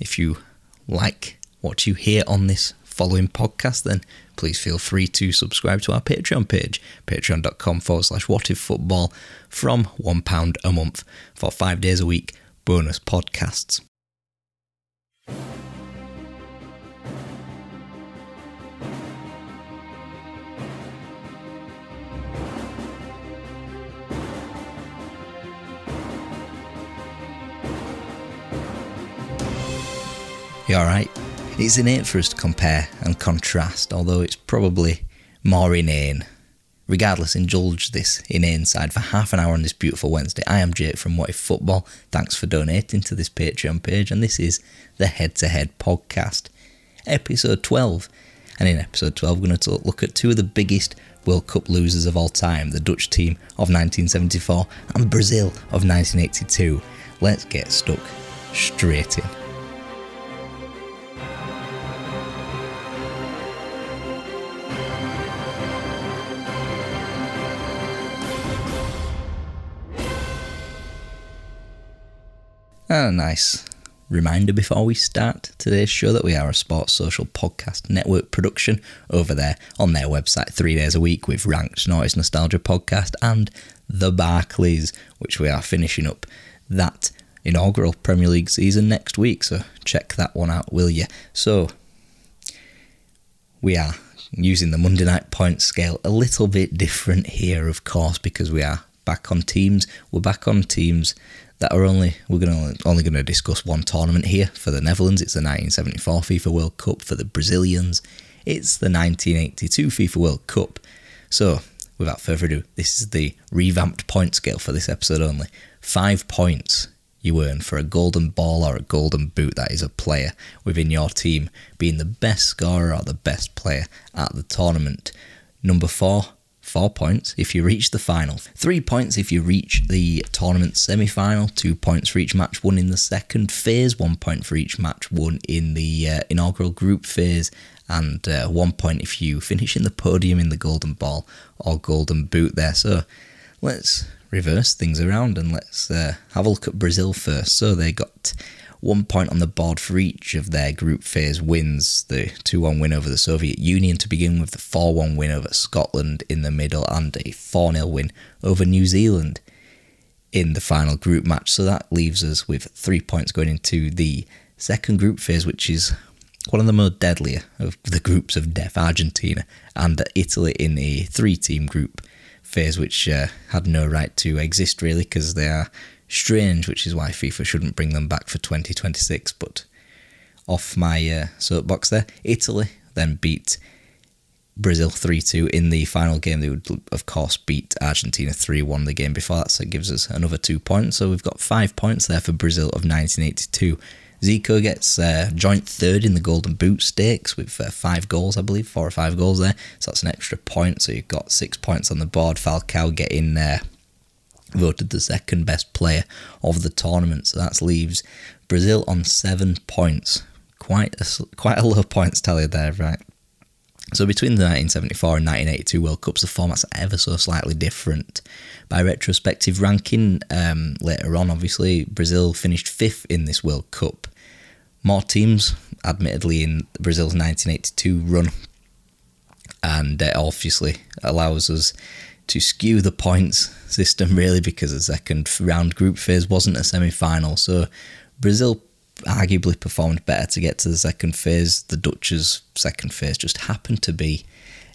If you like what you hear on this following podcast, then please feel free to subscribe to our Patreon page, patreon.com forward slash what if football, from £1 a month for five days a week bonus podcasts. Alright? It's innate for us to compare and contrast, although it's probably more inane. Regardless, indulge this inane side for half an hour on this beautiful Wednesday. I am Jake from What If Football. Thanks for donating to this Patreon page, and this is the Head to Head podcast, episode 12. And in episode 12, we're going to look at two of the biggest World Cup losers of all time the Dutch team of 1974 and Brazil of 1982. Let's get stuck straight in. A nice reminder before we start today's show that we are a sports social podcast network production over there on their website three days a week with Ranked Noise Nostalgia podcast and The Barclays, which we are finishing up that inaugural Premier League season next week. So check that one out, will you? So we are using the Monday night point scale a little bit different here, of course, because we are back on teams. We're back on teams that are only we're going to only going to discuss one tournament here for the Netherlands. It's the 1974 FIFA World Cup for the Brazilians. It's the 1982 FIFA World Cup. So, without further ado, this is the revamped point scale for this episode only. Five points you earn for a golden ball or a golden boot. That is a player within your team being the best scorer or the best player at the tournament. Number four, four points if you reach the final, three points if you reach the tournament semi final, two points for each match won in the second phase, one point for each match won in the uh, inaugural group phase, and uh, one point if you finish in the podium in the golden ball or golden boot there. So let's reverse things around and let's uh, have a look at Brazil first. So they got one point on the board for each of their group phase wins the 2 1 win over the Soviet Union to begin with, the 4 1 win over Scotland in the middle, and a 4 0 win over New Zealand in the final group match. So that leaves us with three points going into the second group phase, which is one of the most deadlier of the groups of death Argentina and Italy in a three team group phase, which uh, had no right to exist really because they are strange, which is why FIFA shouldn't bring them back for 2026. But off my uh, soapbox there, Italy then beat Brazil 3 2 in the final game. They would, of course, beat Argentina 3 1 the game before that, so it gives us another two points. So we've got five points there for Brazil of 1982, Zico gets uh, joint third in the Golden Boot Stakes with uh, five goals, I believe, four or five goals there. So that's an extra point. So you've got six points on the board. Falcao getting uh, voted the second best player of the tournament. So that leaves Brazil on seven points. Quite a, quite a low points tally there, right? So between the 1974 and 1982 World Cups, the format's ever so slightly different. By retrospective ranking, um, later on, obviously, Brazil finished fifth in this World Cup. More teams, admittedly, in Brazil's 1982 run, and it obviously allows us to skew the points system really because the second round group phase wasn't a semi final. So Brazil arguably performed better to get to the second phase. The Dutch's second phase just happened to be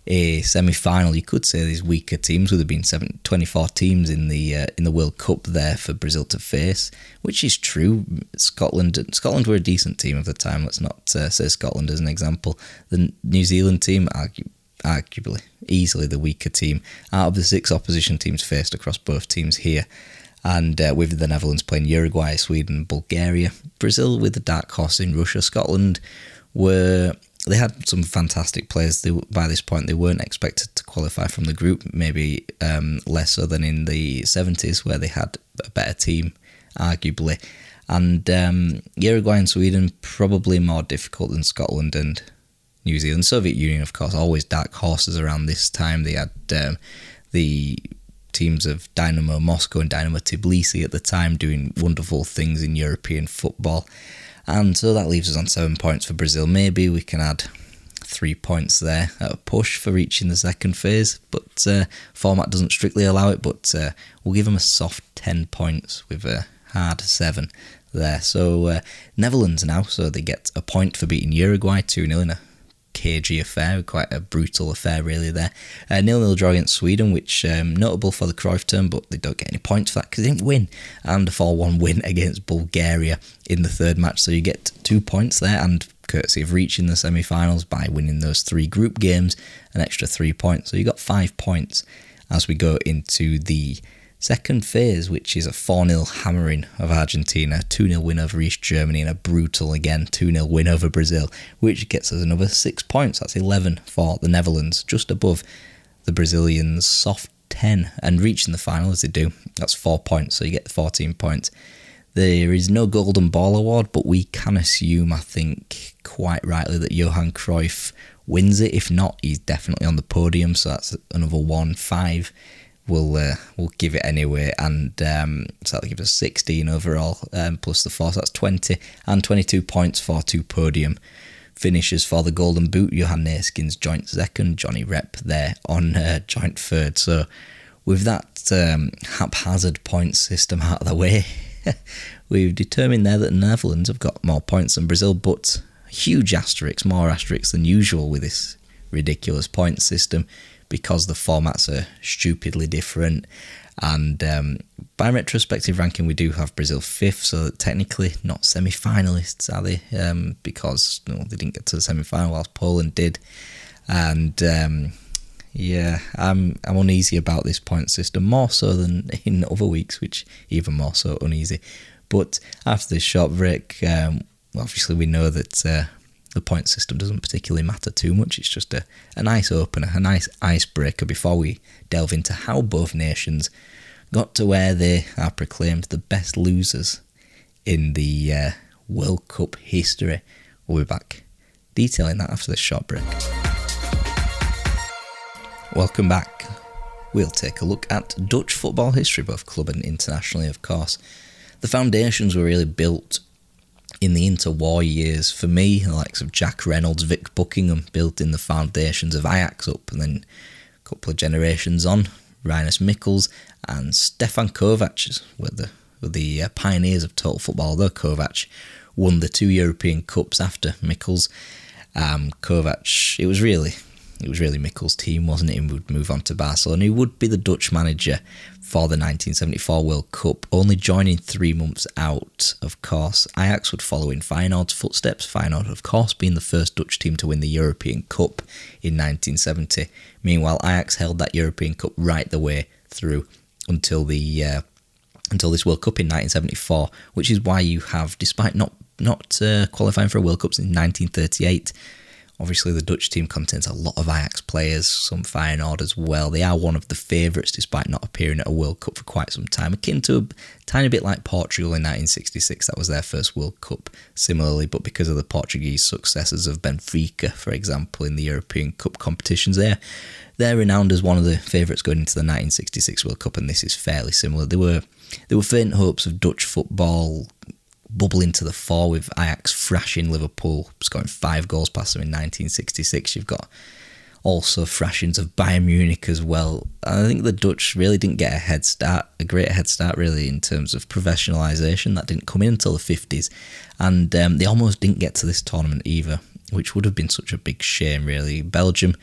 a semi-final. You could say these weaker teams would have been seven, 24 teams in the uh, in the World Cup there for Brazil to face, which is true. Scotland Scotland were a decent team of the time. Let's not uh, say Scotland as an example. The New Zealand team, argu- arguably easily the weaker team out of the six opposition teams faced across both teams here and uh, with the Netherlands playing Uruguay, Sweden, Bulgaria, Brazil with the dark horse in Russia, Scotland were they had some fantastic players. They, by this point, they weren't expected to qualify from the group, maybe um, less so than in the 70s, where they had a better team, arguably. And um, Uruguay and Sweden probably more difficult than Scotland and New Zealand. Soviet Union, of course, always dark horses around this time. They had um, the teams of Dynamo Moscow and Dynamo Tbilisi at the time doing wonderful things in European football. And so that leaves us on seven points for Brazil. Maybe we can add three points there at a push for reaching the second phase, but uh, format doesn't strictly allow it. But uh, we'll give them a soft 10 points with a hard seven there. So uh, Netherlands now, so they get a point for beating Uruguay 2 0 in a cagey affair, quite a brutal affair really there. Uh, nil nil draw against Sweden, which um, notable for the Cruyff term, but they don't get any points for that because they didn't win. And a 4 1 win against Bulgaria in the third match, so you get two points there and courtesy of reaching the semi finals by winning those three group games, an extra three points. So you got five points as we go into the Second phase, which is a 4 0 hammering of Argentina, 2 0 win over East Germany, and a brutal again 2 0 win over Brazil, which gets us another six points. That's 11 for the Netherlands, just above the Brazilians' soft 10, and reaching the final as they do. That's four points, so you get the 14 points. There is no Golden Ball award, but we can assume, I think, quite rightly, that Johan Cruyff wins it. If not, he's definitely on the podium, so that's another 1 5 we'll uh, we'll give it anyway, and um, so that'll give us 16 overall, um, plus the four, so that's 20 and 22 points for two podium finishes for the Golden Boot. Johan Neeskens joint second, Johnny Rep there on uh, joint third. So with that um, haphazard point system out of the way, we've determined there that the Netherlands have got more points than Brazil, but huge asterisks, more asterisks than usual with this ridiculous point system because the formats are stupidly different. And um, by retrospective ranking, we do have Brazil fifth, so technically not semi finalists, are they? Um, because no, they didn't get to the semi final, whilst Poland did. And um, yeah, I'm I'm uneasy about this point system more so than in other weeks, which even more so uneasy. But after this short break, um, obviously we know that uh, the point system doesn't particularly matter too much. It's just a, a nice opener, a nice icebreaker before we delve into how both nations got to where they are proclaimed the best losers in the uh, World Cup history. We'll be back detailing that after this short break. Welcome back. We'll take a look at Dutch football history, both club and internationally, of course. The foundations were really built in the interwar years, for me, the likes of Jack Reynolds, Vic Buckingham, building the foundations of Ajax up, and then a couple of generations on, Rinus Michels and Stefan Kovac were the, were the uh, pioneers of total football, although Kovac won the two European Cups after Michels. Um, Kovac, it was really it was really Michels' team, wasn't it? He would move on to Barcelona. He would be the Dutch manager for the 1974 World Cup, only joining three months out, of course. Ajax would follow in Feyenoord's footsteps, Feyenoord, of course, being the first Dutch team to win the European Cup in 1970. Meanwhile, Ajax held that European Cup right the way through until the uh, until this World Cup in 1974, which is why you have, despite not not uh, qualifying for a World Cup since 1938. Obviously, the Dutch team contains a lot of Ajax players, some Feyenoord as well. They are one of the favourites despite not appearing at a World Cup for quite some time, akin to a tiny bit like Portugal in 1966. That was their first World Cup, similarly, but because of the Portuguese successes of Benfica, for example, in the European Cup competitions there, they're renowned as one of the favourites going into the 1966 World Cup, and this is fairly similar. There were there were faint hopes of Dutch football bubbling to the fore with Ajax thrashing Liverpool, scoring five goals past them in 1966. You've got also thrashings of Bayern Munich as well. I think the Dutch really didn't get a head start, a great head start really in terms of professionalisation. That didn't come in until the 50s, and um, they almost didn't get to this tournament either, which would have been such a big shame really. Belgium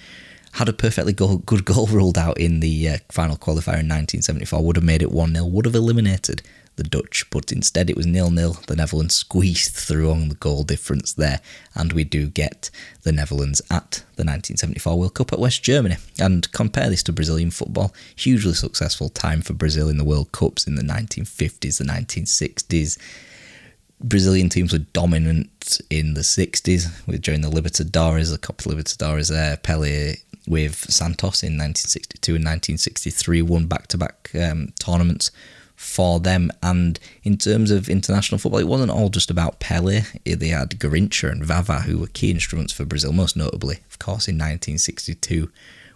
had a perfectly goal, good goal ruled out in the uh, final qualifier in 1974, would have made it 1 0, would have eliminated the Dutch, but instead it was nil nil. The Netherlands squeezed through on the goal difference there, and we do get the Netherlands at the 1974 World Cup at West Germany. And compare this to Brazilian football, hugely successful time for Brazil in the World Cups in the 1950s, the 1960s. Brazilian teams were dominant in the 60s with during the Libertadores, the Copa Libertadores there. Pele with Santos in 1962 and 1963 won back to back tournaments for them. And in terms of international football, it wasn't all just about Pele. They had Garrincha and Vava, who were key instruments for Brazil, most notably, of course, in 1962.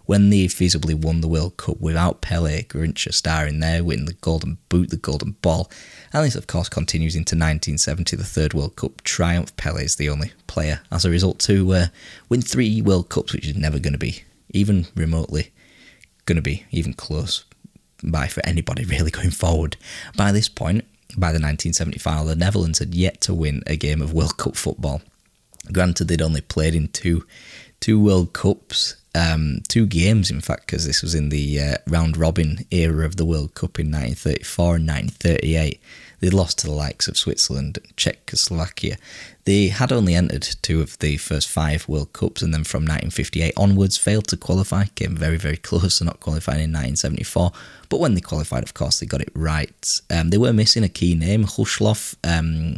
When they feasibly won the World Cup without Pele, Garrincha starring there, winning the Golden Boot, the Golden Ball. And this, of course, continues into 1970, the third World Cup triumph. Pele is the only player, as a result, to uh, win three World Cups, which is never going to be even remotely going to be even close by for anybody really going forward. By this point, by the 1970 final, the Netherlands had yet to win a game of World Cup football. Granted, they'd only played in two two World Cups, um, two games, in fact, because this was in the uh, round robin era of the World Cup in 1934 and 1938. They lost to the likes of Switzerland and Czechoslovakia. They had only entered two of the first five World Cups and then from 1958 onwards failed to qualify, came very, very close to not qualifying in 1974. But when they qualified, of course, they got it right. Um, they were missing a key name, Hulshoff, um,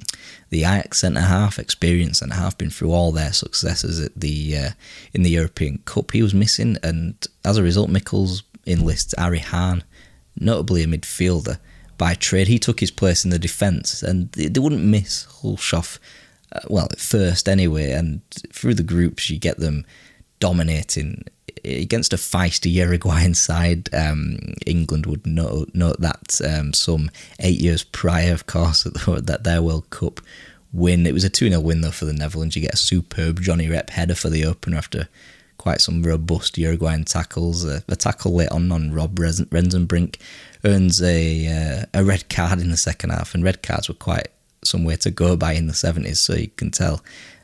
the Ajax centre half, experienced centre half, been through all their successes at the uh, in the European Cup. He was missing, and as a result, Michels enlists Arie Haan, notably a midfielder by trade. He took his place in the defence, and they, wouldn't miss Hulshoff, uh, well, at first anyway. And through the groups, you get them dominating against a feisty Uruguayan side. Um, England would note, note that um, some eight years prior, of course, that their World Cup win. It was a 2 0 win, though, for the Netherlands. You get a superb Johnny Rep header for the opener after quite some robust Uruguayan tackles. Uh, a tackle late on on Rob Rensenbrink earns a uh, a red card in the second half, and red cards were quite some way to go by in the seventies. So you can tell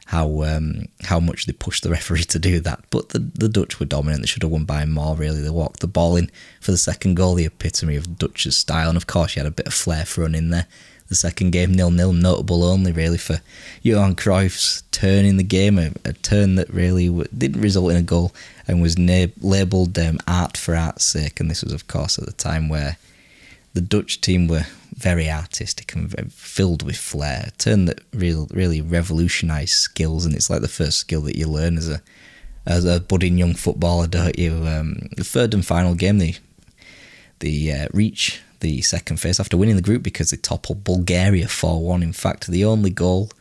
how um, how much they pushed the referee to do that. But the the Dutch were dominant. They should have won by more. Really, they walked the ball in for the second goal, the epitome of Dutch's style. And of course, you had a bit of flair thrown in there. The second game, nil nil, notable only really for Johan Cruyff's turn in the game, a, a turn that really w- didn't result in a goal and was na- labelled um, art for art's sake. And this was, of course, at the time where the Dutch team were very artistic and filled with flair. A turn that real, really revolutionised skills, and it's like the first skill that you learn as a as a budding young footballer, don't you? Um, the third and final game, they they uh, reach the second phase after winning the group because they toppled Bulgaria four one. In fact, the only goal,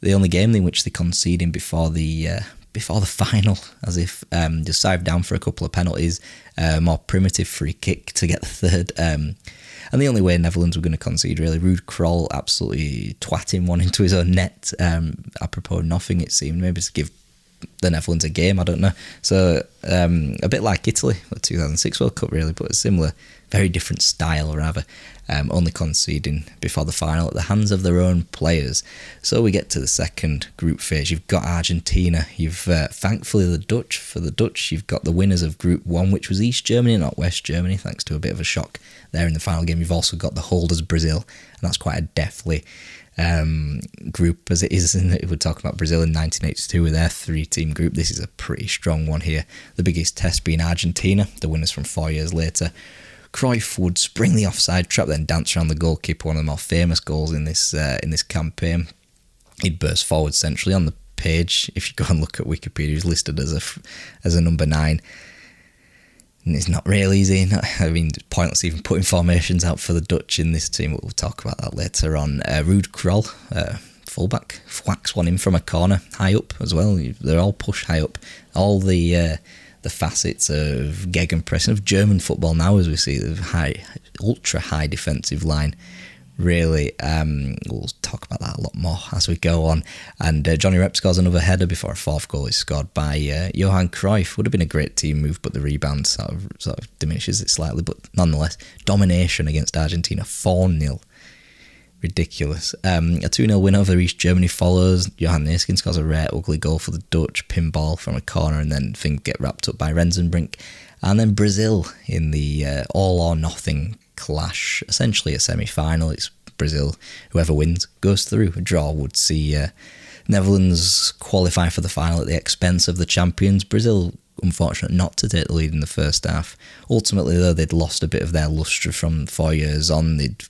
the only game in which they conceded before the uh, before the final, as if um, just dived down for a couple of penalties, a uh, more primitive free kick to get the third. Um, and the only way Netherlands were going to concede, really, Ruud Krol absolutely twatting one into his own net. Um, apropos nothing, it seemed, maybe to give the Netherlands a game, I don't know. So um, a bit like Italy, the 2006 World Cup, really, but a similar, very different style, rather. Um, only conceding before the final at the hands of their own players. So we get to the second group phase. You've got Argentina. You've uh, thankfully the Dutch. For the Dutch, you've got the winners of Group One, which was East Germany, not West Germany, thanks to a bit of a shock there in the final game. You've also got the holders Brazil, and that's quite a deathly um, group as it is. In, we're talking about Brazil in 1982 with their three-team group. This is a pretty strong one here. The biggest test being Argentina, the winners from four years later. Cruyff would spring the offside trap, then dance around the goalkeeper, one of the more famous goals in this uh, in this campaign. He'd burst forward centrally on the page. If you go and look at Wikipedia, he's listed as a as a number nine. And it's not real easy. Not, I mean, pointless even putting formations out for the Dutch in this team. We'll talk about that later on. Uh, Ruud Krol, uh, fullback, whacks one in from a corner, high up as well. They're all pushed high up. All the uh, the facets of gegenpressing of German football now, as we see the high, ultra high defensive line really. Um, we'll talk about that a lot more as we go on. And uh, Johnny Rep scores another header before a fourth goal is scored by uh, Johan Cruyff. Would have been a great team move, but the rebound sort of, sort of diminishes it slightly. But nonetheless, domination against Argentina 4 0. Ridiculous. Um, a 2 0 win over East Germany follows. Johan Neeskens scores a rare, ugly goal for the Dutch, pinball from a corner, and then things get wrapped up by Rensenbrink. And then Brazil in the uh, all or nothing clash, essentially a semi final. It's Brazil. Whoever wins goes through. A draw would see uh, Netherlands qualify for the final at the expense of the champions. Brazil, unfortunate not to take the lead in the first half. Ultimately, though, they'd lost a bit of their lustre from four years on. They'd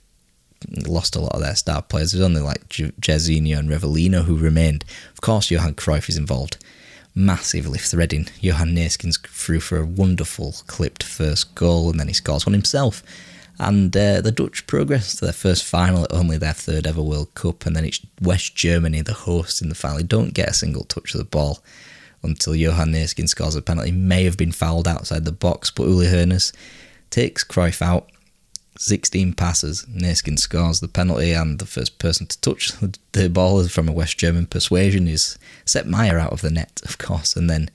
lost a lot of their star players. There's only like Jairzinho and Rivelino who remained. Of course, Johan Cruyff is involved massively threading Johan Neeskens through for a wonderful clipped first goal, and then he scores one himself. And uh, the Dutch progress to their first final at only their third ever World Cup, and then it's West Germany, the host in the final. Don't get a single touch of the ball until Johan Neeskens scores a penalty. May have been fouled outside the box, but Uli Hoeneß takes Cruyff out. 16 passes, Neeskens scores the penalty, and the first person to touch the ball from a West German persuasion is Sepp Maier out of the net, of course, and then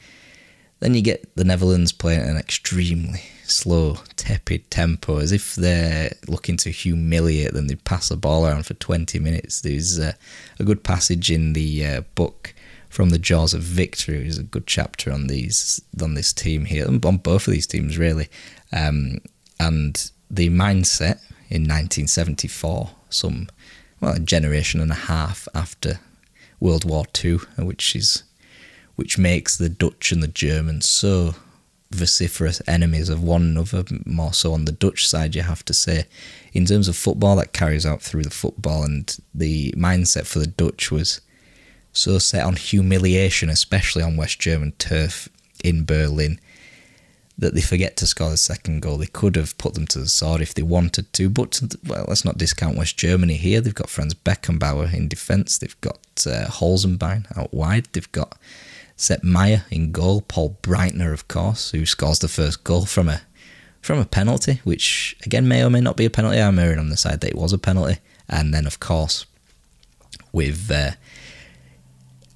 then you get the Netherlands playing an extremely slow, tepid tempo, as if they're looking to humiliate them. They pass the ball around for 20 minutes. There's uh, a good passage in the uh, book from the jaws of victory. There's a good chapter on these on this team here, on both of these teams really, um, and the mindset in 1974, some well a generation and a half after World War II, which is which makes the Dutch and the Germans so vociferous enemies of one another, more so on the Dutch side, you have to say. In terms of football, that carries out through the football, and the mindset for the Dutch was so set on humiliation, especially on West German turf in Berlin, that they forget to score the second goal. They could have put them to the sword if they wanted to, but well, let's not discount West Germany here. They've got Franz Beckenbauer in defence, they've got uh, Holzenbein out wide, they've got Sepp Maier in goal, Paul Breitner, of course, who scores the first goal from a from a penalty, which again may or may not be a penalty. I'm erring on the side that it was a penalty, and then of course with uh,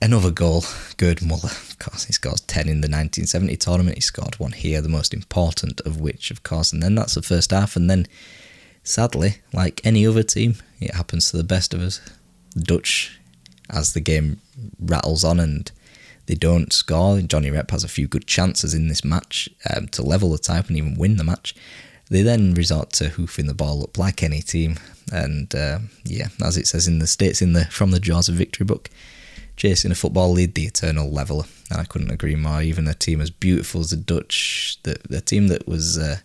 another goal, Gerd Muller. Of course, he scores ten in the 1970 tournament. He scored one here, the most important of which, of course, and then that's the first half, and then sadly, like any other team, it happens to the best of us. The Dutch, as the game rattles on and they don't score. Johnny Rep has a few good chances in this match um, to level the tie and even win the match. They then resort to hoofing the ball up like any team, and uh, yeah, as it says in the states in the from the jaws of victory book, chasing a football lead, the eternal leveler. And I couldn't agree more. Even a team as beautiful as the Dutch, the the team that was uh,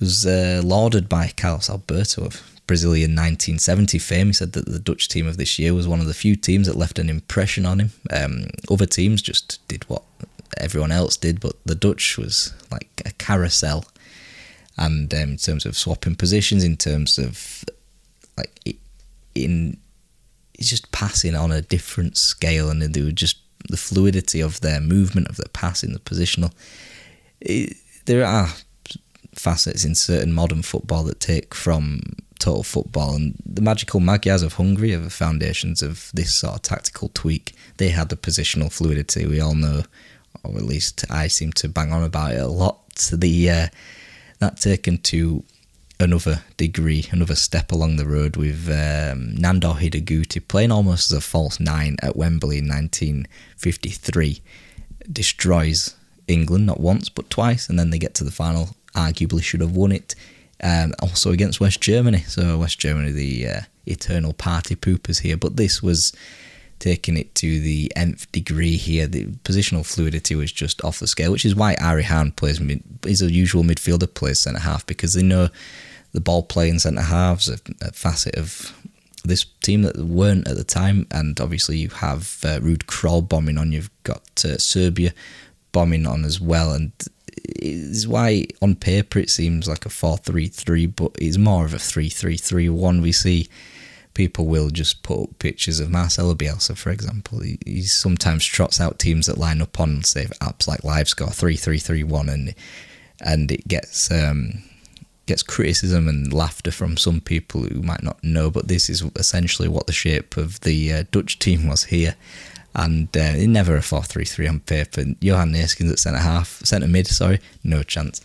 was uh, lauded by Carlos Alberto of Brazilian 1970 fame. He said that the Dutch team of this year was one of the few teams that left an impression on him. Um, other teams just did what everyone else did, but the Dutch was like a carousel. And um, in terms of swapping positions, in terms of like in it's just passing on a different scale, and they were just the fluidity of their movement, of their passing, the positional. It, there are facets in certain modern football that take from total football. And the magical Magyars of Hungary are the foundations of this sort of tactical tweak. They had the positional fluidity we all know, or at least I seem to bang on about it a lot. The uh, that taken to another degree, another step along the road with um, Nandor Hidegkuti playing almost as a false nine at Wembley in 1953, destroys England not once but twice, and then they get to the final. Arguably should have won it um, also against West Germany. So West Germany, the uh, eternal party poopers here, but this was taking it to the nth degree here. The positional fluidity was just off the scale, which is why Arie Haan plays mid, is a usual midfielder plays centre half because they know the ball playing centre halves a, a facet of this team that weren't at the time, and obviously you have uh, Ruud Krol bombing on. You've got uh, Suurbier bombing on as well, and is why on paper it seems like a 4-3-3, but it's more of a 3-3-3-1. We see people will just put up pictures of Marcelo Bielsa, for example. He, he sometimes trots out teams that line up on, say, apps like LiveScore 3-3-3-1, and and it gets um, gets criticism and laughter from some people who might not know. But this is essentially what the shape of the uh, Dutch team was here and uh, never a 4-3-3 on paper. Johan Neeskens at centre half, centre mid, sorry, no chance.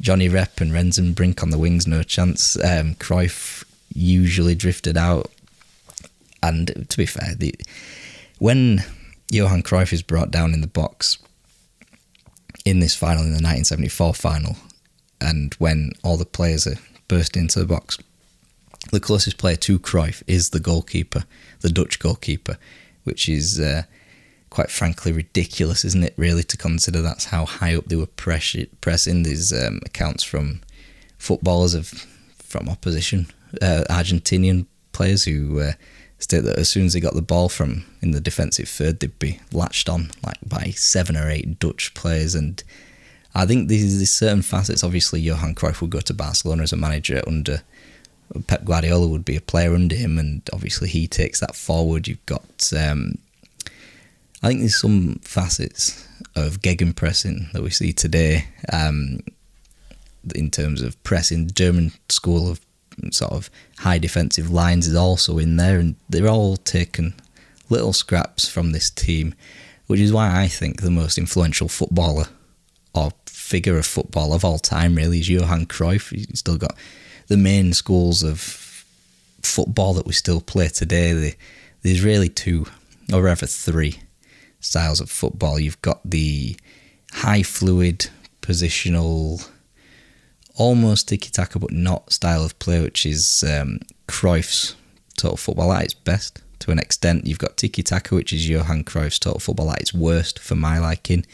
Johnny Rep and Rensenbrink on the wings, no chance. Um, Cruyff usually drifted out, and to be fair, the, when Johan Cruyff is brought down in the box in this final, in the 1974 final, and when all the players are burst into the box, the closest player to Cruyff is the goalkeeper, the Dutch goalkeeper which is uh, quite frankly ridiculous, isn't it? Really, to consider that's how high up they were press- pressing. These um, accounts from footballers of from opposition uh, Argentinian players who uh, state that as soon as they got the ball from in the defensive third, they'd be latched on like by seven or eight Dutch players and. I think there's certain facets. Obviously, Johan Cruyff would go to Barcelona as a manager under Pep Guardiola would be a player under him, and obviously he takes that forward. You've got, um, I think there's some facets of gegenpressing that we see today um, in terms of pressing. The German school of sort of high defensive lines is also in there, and they're all taken little scraps from this team, which is why I think the most influential footballer or figure of football of all time really is Johan Cruyff. He's still got the main schools of football that we still play today, there's really two, or rather three, styles of football. You've got the high fluid, positional, almost tiki taka but not style of play, which is um, Cruyff's total football at its best to an extent. You've got tiki taka, which is Johan Cruyff's total football at its worst for my liking.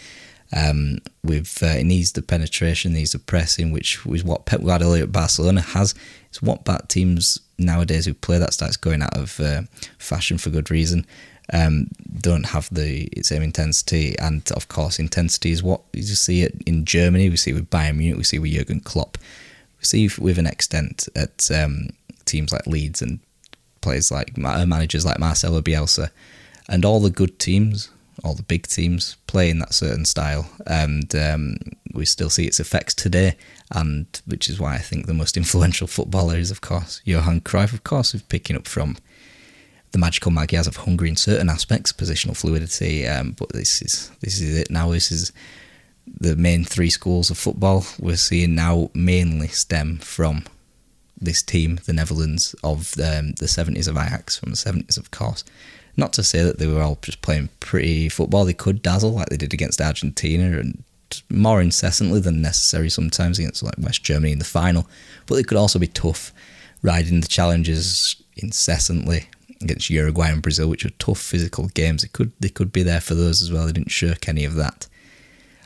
Um, with uh, it needs the penetration, needs the pressing, which was what Pep Guardiola at Barcelona has. It's what bat teams nowadays who play that starts going out of uh, fashion for good reason. Um, don't have the same intensity, and of course, intensity is what you see it in Germany. We see it with Bayern Munich. We see it with Jurgen Klopp. We see with an extent at um, teams like Leeds and players like uh, managers like Marcelo Bielsa, and all the good teams all the big teams play in that certain style, and um, we still see its effects today. And which is why I think the most influential footballer is, of course, Johan Cruyff. Of course, picking up from the magical Magyars of Hungary in certain aspects, positional fluidity. Um, but this is this is it now. This is the main three schools of football we're seeing now mainly stem from this team, the Netherlands of um, the 70s of Ajax, from the 70s, of course. Not to say that they were all just playing pretty football. They could dazzle like they did against Argentina and more incessantly than necessary sometimes against like West Germany in the final. But they could also be tough, riding the challenges incessantly against Uruguay and Brazil, which are tough physical games. They could they could be there for those as well. They didn't shirk any of that.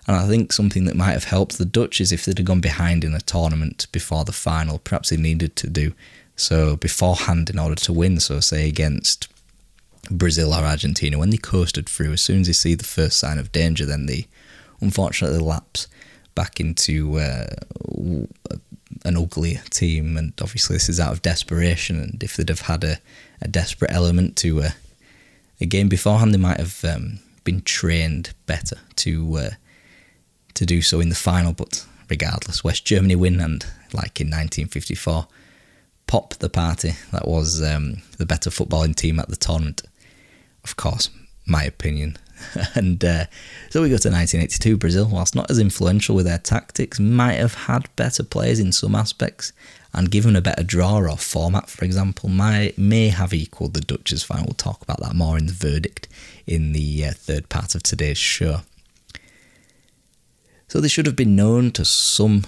And I think something that might have helped the Dutch is if they'd have gone behind in a tournament before the final, perhaps they needed to do so beforehand in order to win. So say against Brazil or Argentina, when they coasted through, as soon as they see the first sign of danger, then they unfortunately lapse back into uh, an uglier team. And obviously, this is out of desperation. And if they'd have had a, a desperate element to uh, a game beforehand, they might have um, been trained better to uh, to do so in the final. But regardless, West Germany win, and like in 1954, pop the party. That was um, the better footballing team at the tournament of course, my opinion. and uh, so we go to 1982. Brazil, whilst not as influential with their tactics, might have had better players in some aspects, and given a better draw or format, for example, might, may have equalled the Dutch's final. We'll talk about that more in the verdict in the uh, third part of today's show. So they should have been known to some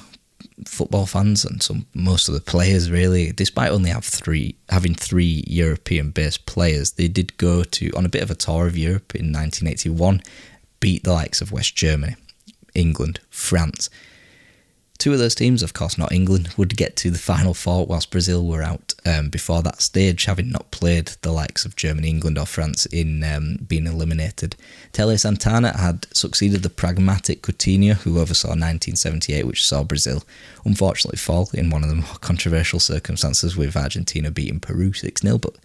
football fans and some most of the players really, despite only have three having three European based players, they did go to on a bit of a tour of Europe in 1981, beat the likes of West Germany, England, France. Two of those teams, of course, not England, would get to the final four whilst Brazil were out um, before that stage, having not played the likes of Germany, England, or France in um, being eliminated. Tele Santana had succeeded the pragmatic Coutinho, who oversaw 1978, which saw Brazil unfortunately fall in one of the more controversial circumstances with Argentina beating Peru 6 0. But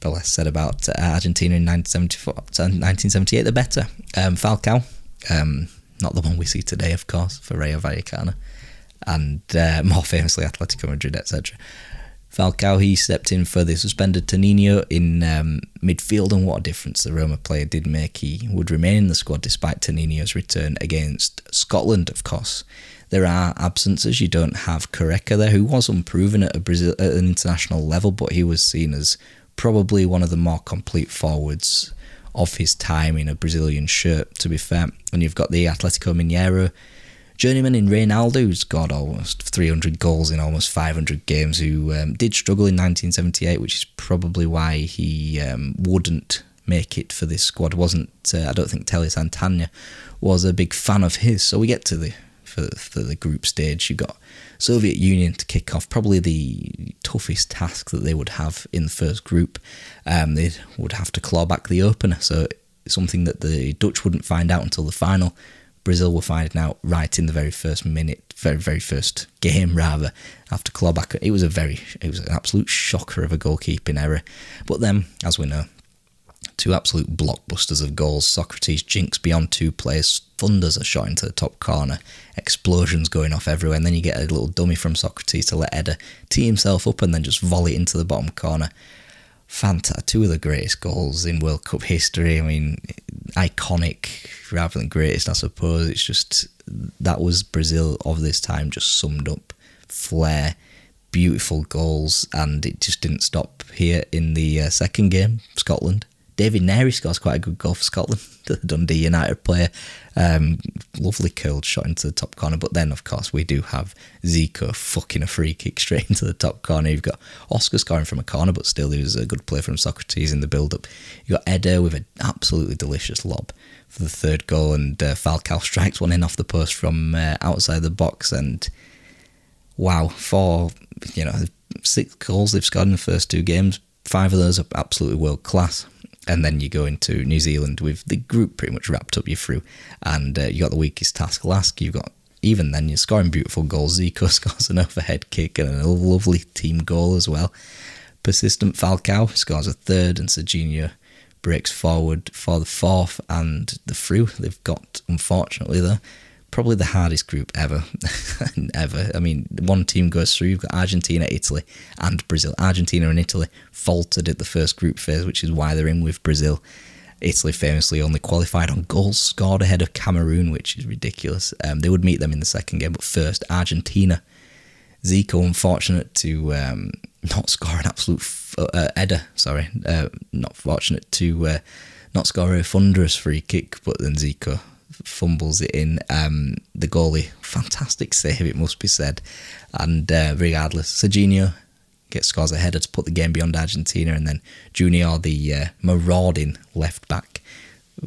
the less said about uh, Argentina in 1978, the better. Um, Falcao, um, not the one we see today, of course, for Rayo Vallecano and uh, more famously Atletico Madrid, etc. Falcao, he stepped in for the suspended Toninho in um, midfield, and what a difference the Roma player did make. He would remain in the squad despite Toninho's return against Scotland, of course. There are absences. You don't have Careca there, who was unproven at, a Brazil, at an international level, but he was seen as probably one of the more complete forwards of his time in a Brazilian shirt, to be fair. And you've got the Atletico Mineiro journeyman in Reinaldo, who's got almost 300 goals in almost 500 games, who um, did struggle in 1978, which is probably why he um, wouldn't make it for this squad. wasn't uh, I don't think Tele Santana was a big fan of his. So we get to the for, for the group stage. You got Soviet Union to kick off, probably the toughest task that they would have in the first group. Um, they would have to claw back the opener, so something that the Dutch wouldn't find out until the final. Brazil were finding out right in the very first minute, very very first game rather. After clawback, it was a very, it was an absolute shocker of a goalkeeping error. But then, as we know, two absolute blockbusters of goals. Socrates jinks beyond two players, thunders a shot into the top corner, explosions going off everywhere, and then you get a little dummy from Socrates to let Eder tee himself up and then just volley into the bottom corner. Fantastic, two of the greatest goals in World Cup history. I mean, iconic rather than greatest, I suppose. It's just that was Brazil of this time, just summed up. Flair, beautiful goals, and it just didn't stop here in the uh, second game, Scotland. David Narey scores quite a good goal for Scotland, the Dundee United player. Um, lovely curled shot into the top corner. But then, of course, we do have Zico fucking a free kick straight into the top corner. You've got Oscar scoring from a corner, but still, he was a good play from Socrates in the build up. You've got Eder with an absolutely delicious lob for the third goal, and uh, Falcao strikes one in off the post from uh, outside the box. And wow, four, you know, six goals they've scored in the first two games. Five of those are absolutely world class and then you go into New Zealand with the group pretty much wrapped up you through, and uh, you got the weakest task last. You've got even then you're scoring beautiful goals. Zico scores an overhead kick and a lovely team goal as well. Persistent Falcao scores a third, and Serginho breaks forward for the fourth and the through. They've got unfortunately though probably the hardest group ever, ever. I mean, one team goes through. You've got Argentina, Italy, and Brazil. Argentina and Italy faltered at the first group phase, which is why they're in with Brazil. Italy famously only qualified on goals scored ahead of Cameroon, which is ridiculous. Um, they would meet them in the second game, but first Argentina. Zico unfortunate to um, not score an absolute f- uh, Eder, sorry, uh, not fortunate to uh, not score a thunderous free kick, but then Zico fumbles it in. Um, the goalie, fantastic save, it must be said. And uh, regardless, Serginho gets scores a header to put the game beyond Argentina, and then Junior, the uh, marauding left back,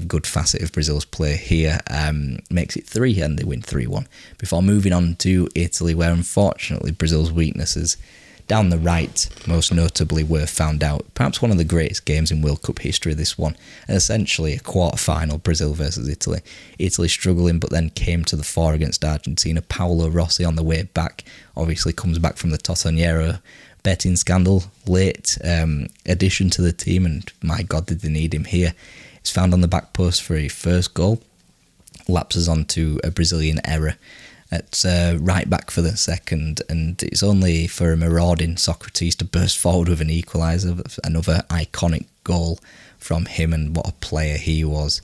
good facet of Brazil's play here, um, makes it three, and they win 3 1. Before moving on to Italy, where unfortunately Brazil's weaknesses down the right, most notably, were found out. Perhaps one of the greatest games in World Cup history, this one. And essentially a quarter final, Brazil versus Italy. Italy struggling, but then came to the fore against Argentina. Paolo Rossi on the way back, obviously comes back from the Totonero betting scandal, late um, addition to the team, and my God, did they need him here. He's found on the back post for a first goal, lapses onto a Brazilian error at uh, right back for the second, and it's only for a marauding Socrates to burst forward with an equaliser, another iconic goal from him, and what a player he was.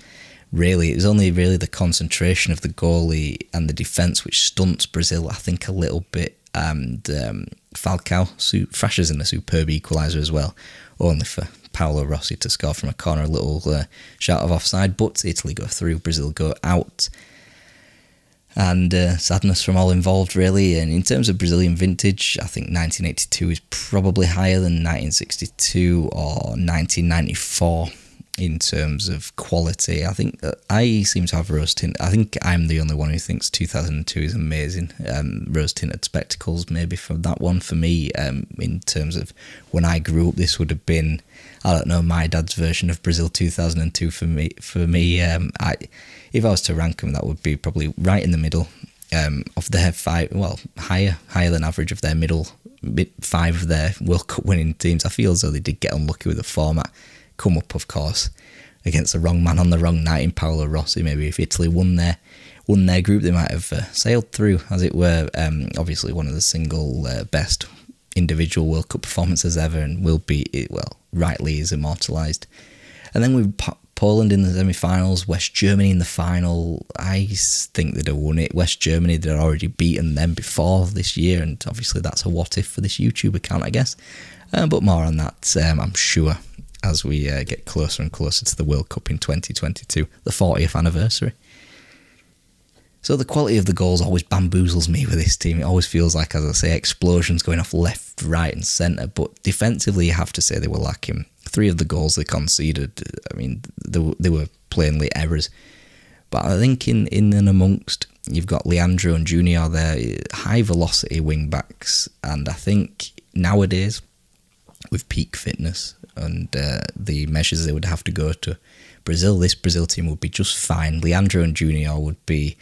Really, it was only really the concentration of the goalie and the defence which stunts Brazil, I think, a little bit. And um, Falcao su- thrashes in a superb equaliser as well, only for Paolo Rossi to score from a corner, a little uh, shout of offside. But Italy go through, Brazil go out and uh, sadness from all involved, really. And in terms of Brazilian vintage, I think 1982 is probably higher than 1962 or 1994. In terms of quality. I think I seem to have rose tint. I think I'm the only one who thinks 2002 is amazing. Um, rose tinted spectacles, maybe for that one for me. Um, in terms of when I grew up, this would have been I don't know my dad's version of Brazil 2002 for me. For me, um, I if I was to rank them, that would be probably right in the middle um, of their five. Well, higher higher than average of their middle five of their World Cup winning teams. I feel as though they did get unlucky with the format come up, of course, against the wrong man on the wrong night in Paolo Rossi. Maybe if Italy won their won their group, they might have uh, sailed through, as it were. Um, obviously, one of the single uh, best individual World Cup performances ever, and will be well rightly is immortalised. And then we've Poland in the semi-finals, West Germany in the final. I think they'd have won it. West Germany they'd already beaten them before this year, and obviously that's a what if for this YouTube account, I guess. Uh, but more on that, um, I'm sure, as we uh, get closer and closer to the World Cup in 2022, the 40th anniversary. So the quality of the goals always bamboozles me with this team. It always feels like, as I say, explosions going off left, right, and centre. But defensively, you have to say they were lacking. Three of the goals they conceded, I mean, they were, they were plainly errors. But I think in, in and amongst, you've got Leandro and Junior there, high velocity wing backs. And I think nowadays, with peak fitness, and uh, the measures they would have to go to Brazil, this Brazil team would be just fine. Leandro and Junior would be,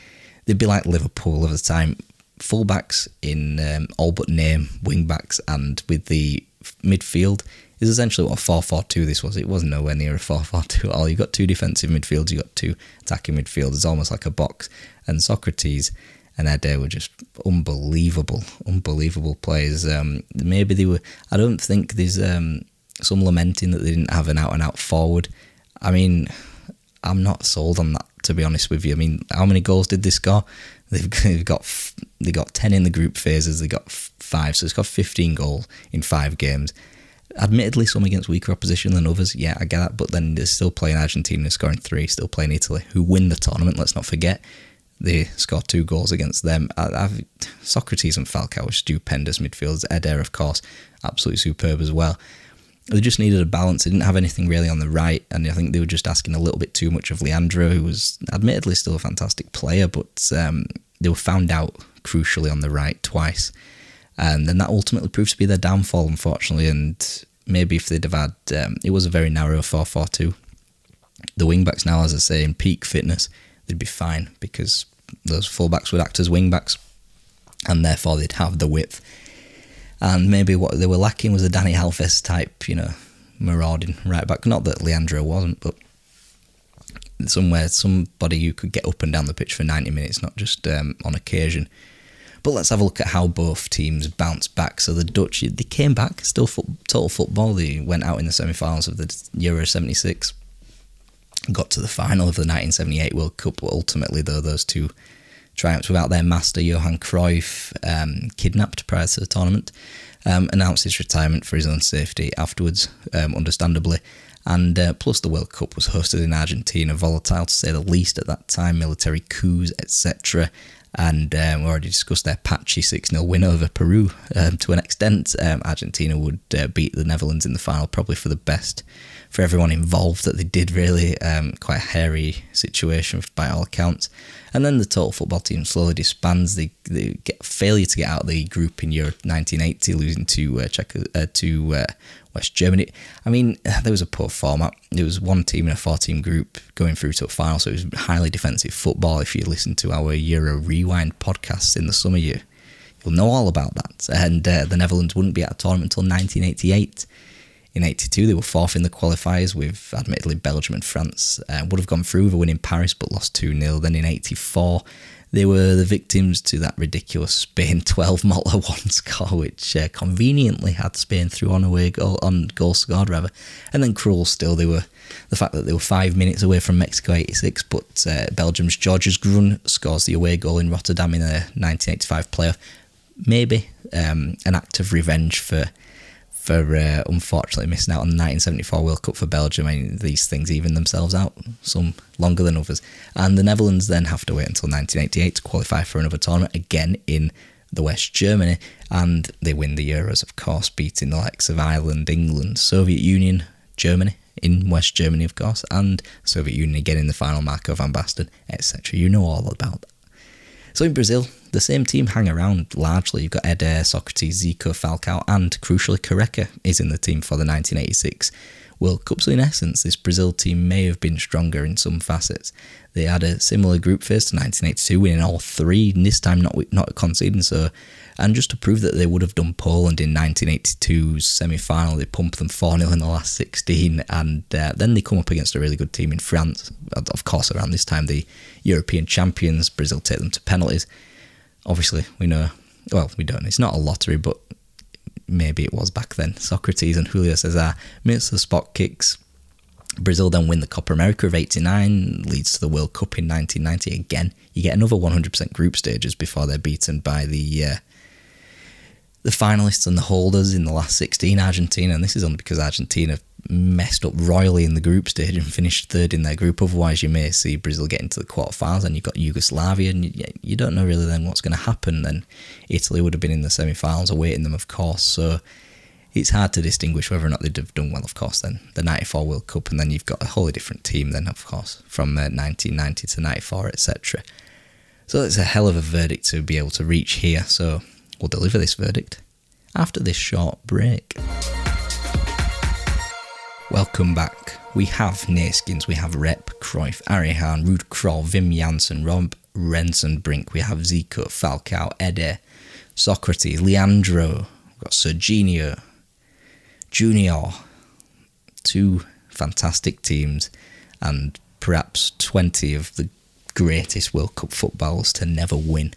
they'd be like Liverpool of the time, fullbacks in um, all but name, wingbacks, and with the midfield is essentially what a 4 4 2 this was. It was nowhere near a 4 4 2 at all. You've got two defensive midfields, you've got two attacking midfields. midfielders, almost like a box. And Socrates and Eder were just unbelievable, unbelievable players. Um, maybe they were, I don't think there's um, some lamenting that they didn't have an out and out forward. I mean, I'm not sold on that to be honest with you. I mean, how many goals did they score? They've, they've got they got ten in the group phases. They got five, so it's got 15 goals in five games. Admittedly, some against weaker opposition than others. Yeah, I get that. But then they're still playing Argentina, scoring three, still playing Italy, who win the tournament. Let's not forget they scored two goals against them. I've, Socrates and Falcao were stupendous midfielders. Eder, of course, absolutely superb as well. They just needed a balance. They didn't have anything really on the right, and I think they were just asking a little bit too much of Leandro, who was admittedly still a fantastic player, but um, they were found out crucially on the right twice. And then that ultimately proved to be their downfall, unfortunately. And maybe if they'd have had, um, it was a very narrow 4 4 2. The wingbacks now, as I say, in peak fitness, they'd be fine because those fullbacks would act as wingbacks and therefore they'd have the width and maybe what they were lacking was a Dani Alves type, you know, marauding right back. Not that Leandro wasn't, but somewhere somebody who could get up and down the pitch for 90 minutes, not just um, on occasion. But let's have a look at how both teams bounced back. So the Dutch, they came back, still total football. They went out in the semi-finals of the Euro 76, got to the final of the 1978 World Cup. Ultimately, though, those two triumphs without their master Johan Cruyff, um, kidnapped prior to the tournament, um, announced his retirement for his own safety afterwards, um, understandably. And uh, plus, the World Cup was hosted in Argentina, volatile to say the least at that time, military coups, etc. And um, we already discussed their patchy 6 0 win over Peru um, to an extent. Um, Argentina would uh, beat the Netherlands in the final, probably for the best for everyone involved that they did really um, quite a hairy situation by all accounts. And then the total football team slowly disbands. They, they get failure to get out of the group in Euro 1980, losing to uh, Czech, uh, to uh, West Germany. I mean, there was a poor format. There was one team in a four-team group going through to a final, so it was highly defensive football. If you listen to our Euro Rewind podcast in the summer, you you'll know all about that. And uh, the Netherlands wouldn't be at a tournament until 1988. In 82, they were fourth in the qualifiers with, admittedly, Belgium and France. Uh, would have gone through with a win in Paris, but lost 2 0. Then in 84, they were the victims to that ridiculous Spain 12 Malta 1 score, which uh, conveniently had Spain through on away goal, on goal scored, rather. And then cruel still, they were the fact that they were five minutes away from Mexico 86, but uh, Belgium's Georges Grun scores the away goal in Rotterdam in a 1985 playoff. Maybe um, an act of revenge for for uh, unfortunately missing out on the 1974 World Cup for Belgium. I mean, these things even themselves out, some longer than others. And the Netherlands then have to wait until 1988 to qualify for another tournament, again in the West Germany, and they win the Euros, of course, beating the likes of Ireland, England, Soviet Union, Germany in West Germany, of course, and Soviet Union again in the final, Marco van Basten, etc. You know all about that. So in Brazil, the same team hang around largely. You've got Eder, Socrates, Zico, Falcao, and crucially, Careca is in the team for the 1986 World Cup. So in essence, this Brazil team may have been stronger in some facets. They had a similar group phase to 1982, winning all three, and this time not not conceding. So, and just to prove that they would have done Poland in 1982's semi-final, they pumped them 4-0 in the last 16, and uh, then they come up against a really good team in France. Of course, around this time, the European champions, Brazil take them to penalties. Obviously, we know. Well, we don't. It's not a lottery, but maybe it was back then. Socrates and Julio Cesar miss the spot kicks. Brazil then win the Copa America of 89, leads to the World Cup in 1990 again. You get another 100% group stages before they're beaten by the uh, the finalists and the holders in the last 16, Argentina, and this is only because Argentina messed up royally in the group stage and finished third in their group. Otherwise, you may see Brazil get into the quarterfinals, and you've got Yugoslavia, and you, you don't know really then what's going to happen. Then Italy would have been in the semi-finals, awaiting them, of course. So it's hard to distinguish whether or not they'd have done well. Of course, then the '94 World Cup, and then you've got a wholly different team. Then, of course, from uh, 1990 to '94, etc. So it's a hell of a verdict to be able to reach here. So we'll deliver this verdict after this short break. Welcome back. We have Neeskens, we have Rep, Cruyff, Arie Haan, Ruud Krol, Wim Jansen, Rob Rensenbrink, we have Zico, Falcao, Eder, Socrates, Leandro, we've got Serginho, Junior. Two fantastic teams and perhaps 20 of the greatest World Cup footballers to never win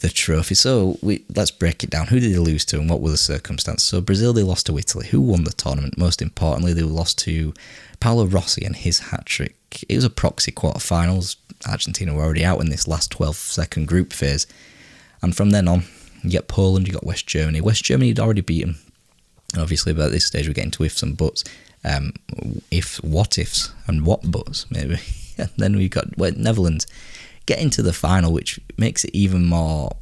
the trophy. So we let's break it down. Who did they lose to, and what were the circumstances? So Brazil, they lost to Italy. Who won the tournament? Most importantly, they lost to Paolo Rossi and his hat trick. It was a proxy quarterfinals. Argentina were already out in this last 12 second group phase, and from then on, you get Poland, you got West Germany. West Germany had already beaten. Obviously, but at this stage, we're getting to ifs and buts. Um, if what ifs and what buts maybe. And then we got well, Netherlands getting to the final, which makes it even more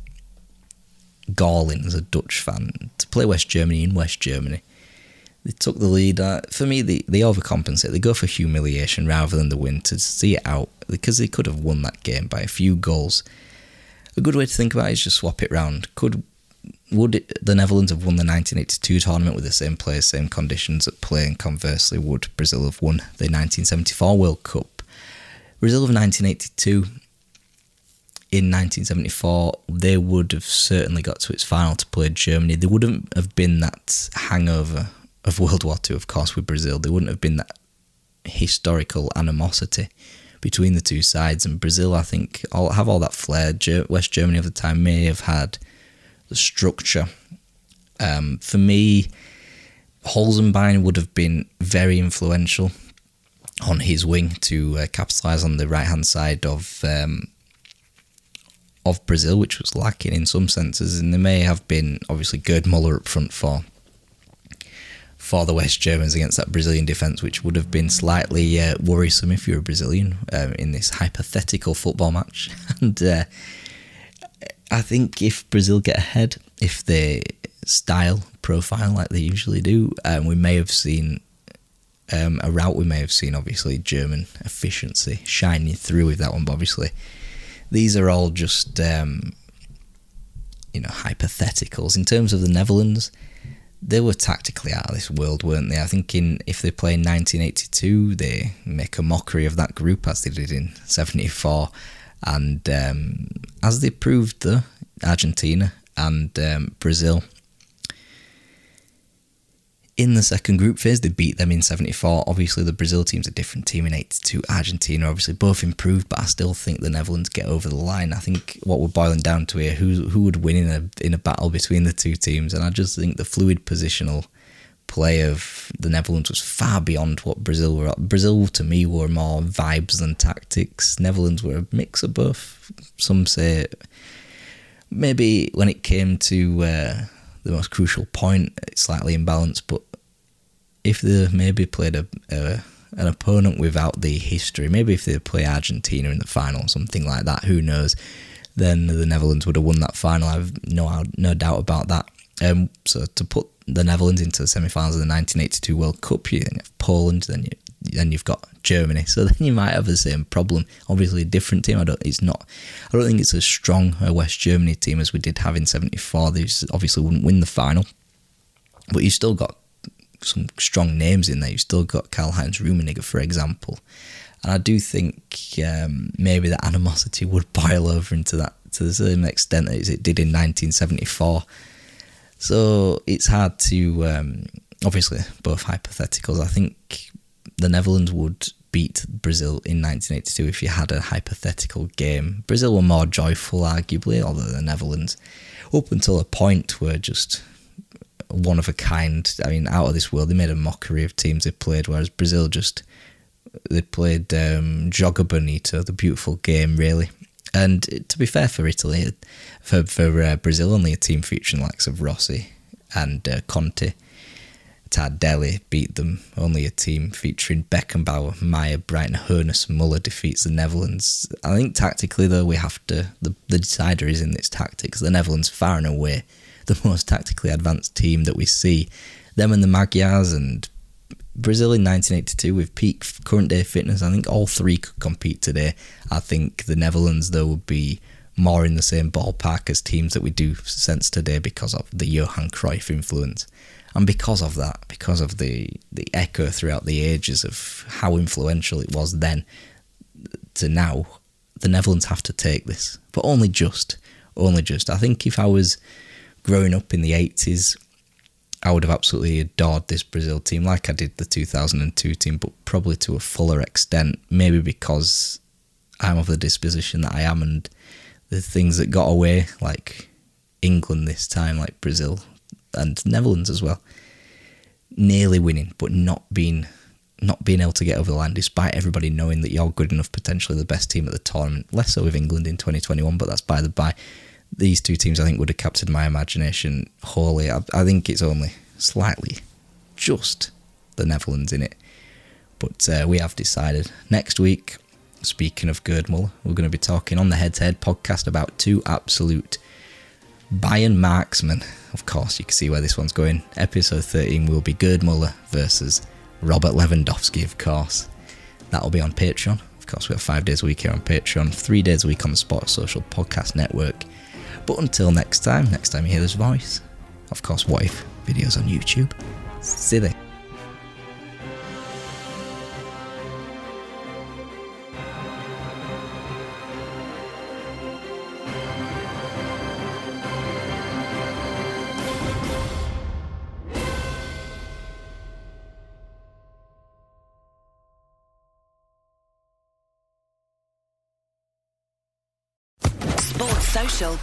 galling as a Dutch fan to play West Germany in West Germany. They took the lead. Uh, for me, they, they overcompensate. They go for humiliation rather than the win to see it out because they could have won that game by a few goals. A good way to think about it is just swap it round. Could would it, the Netherlands have won the 1982 tournament with the same players, same conditions at play, and conversely, would Brazil have won the 1974 World Cup? Brazil of 1982 in 1974, they would have certainly got to its final to play Germany. There wouldn't have been that hangover of World War II, of course, with Brazil. There wouldn't have been that historical animosity between the two sides. And Brazil, I think, all, have all that flair. West Germany of the time may have had the structure. Um, for me, Holzenbein would have been very influential on his wing to uh, capitalise on the right hand side of um, of Brazil, which was lacking in some senses, and there may have been obviously Gerd Muller up front for for the West Germans against that Brazilian defence, which would have been slightly uh, worrisome if you're a Brazilian um, in this hypothetical football match. and uh, I think if Brazil get ahead, if they style profile like they usually do, um, we may have seen um, a route. We may have seen obviously German efficiency shining through with that one, but obviously these are all just um, you know hypotheticals. In terms of the Netherlands, they were tactically out of this world, weren't they? I think in if they play in 1982, they make a mockery of that group as they did in '74, and um, as they proved, the Argentina and um, Brazil in the second group phase, they beat them in 74. Obviously, the Brazil team's a different team in 82. Argentina, obviously, both improved, but I still think the Netherlands get over the line. I think what we're boiling down to here, who who would win in a in a battle between the two teams, and I just think the fluid positional play of the Netherlands was far beyond what Brazil were. Brazil, to me, were more vibes than tactics. Netherlands were a mix of both. Some say maybe when it came to uh, the most crucial point, it's slightly imbalanced. But if they maybe played a, a an opponent without the history, maybe if they play Argentina in the final, something like that, who knows? Then the Netherlands would have won that final. I've no no doubt about that. Um, so to put the Netherlands into the semi-finals of the 1982 World Cup, you have Poland, then you then you've got Germany. So then you might have the same problem. Obviously, a different team. I don't. It's not. I don't think it's as strong a West Germany team as we did have in '74. They obviously wouldn't win the final, but you've still got some strong names in there. You've still got Karl Heinz Rummenigge, for example. And I do think um, maybe that animosity would boil over into that to the same extent as it did in 1974. So it's hard to, um, obviously, both hypotheticals. I think the Netherlands would beat Brazil in 1982 if you had a hypothetical game. Brazil were more joyful, arguably, although the Netherlands, up until a point, were just one of a kind. I mean, out of this world. They made a mockery of teams they played, whereas Brazil just they played um, Joga Bonito, the beautiful game, really. And to be fair for Italy, for for uh, Brazil, only a team featuring likes of Rossi and uh, Conte. Tardelli beat them. Only a team featuring Beckenbauer, Maier, Breitner, Hoeneß, Muller defeats the Netherlands. I think tactically, though, we have to. The, the decider is in its tactics. The Netherlands, far and away, the most tactically advanced team that we see. Them and the Magyars and Brazil in 1982 with peak current day fitness. I think all three could compete today. I think the Netherlands, though, would be more in the same ballpark as teams that we do sense today because of the Johan Cruyff influence. And because of that, because of the, the echo throughout the ages of how influential it was then to now, the Netherlands have to take this. But only just. Only just. I think if I was growing up in the 80s, I would have absolutely adored this Brazil team, like I did the 2002 team, but probably to a fuller extent. Maybe because I'm of the disposition that I am, and the things that got away, like England this time, like Brazil and Netherlands as well, nearly winning, but not being not being able to get over the line, despite everybody knowing that you're good enough, potentially the best team at the tournament. Less so with England in 2021, but that's by the by these two teams I think would have captured my imagination wholly. I, I think it's only slightly just the Netherlands in it. But uh, we have decided next week, speaking of Gerd Muller, we're going to be talking on the Head to Head podcast about two absolute Bayern marksmen. Of course, you can see where this one's going. Episode 13 will be Gerd Muller versus Robert Lewandowski, of course. That'll be on Patreon. Of course, we have five days a week here on Patreon, three days a week on the Sports Social Podcast Network. But until next time, next time you hear this voice, of course, what if videos on YouTube? See you Sports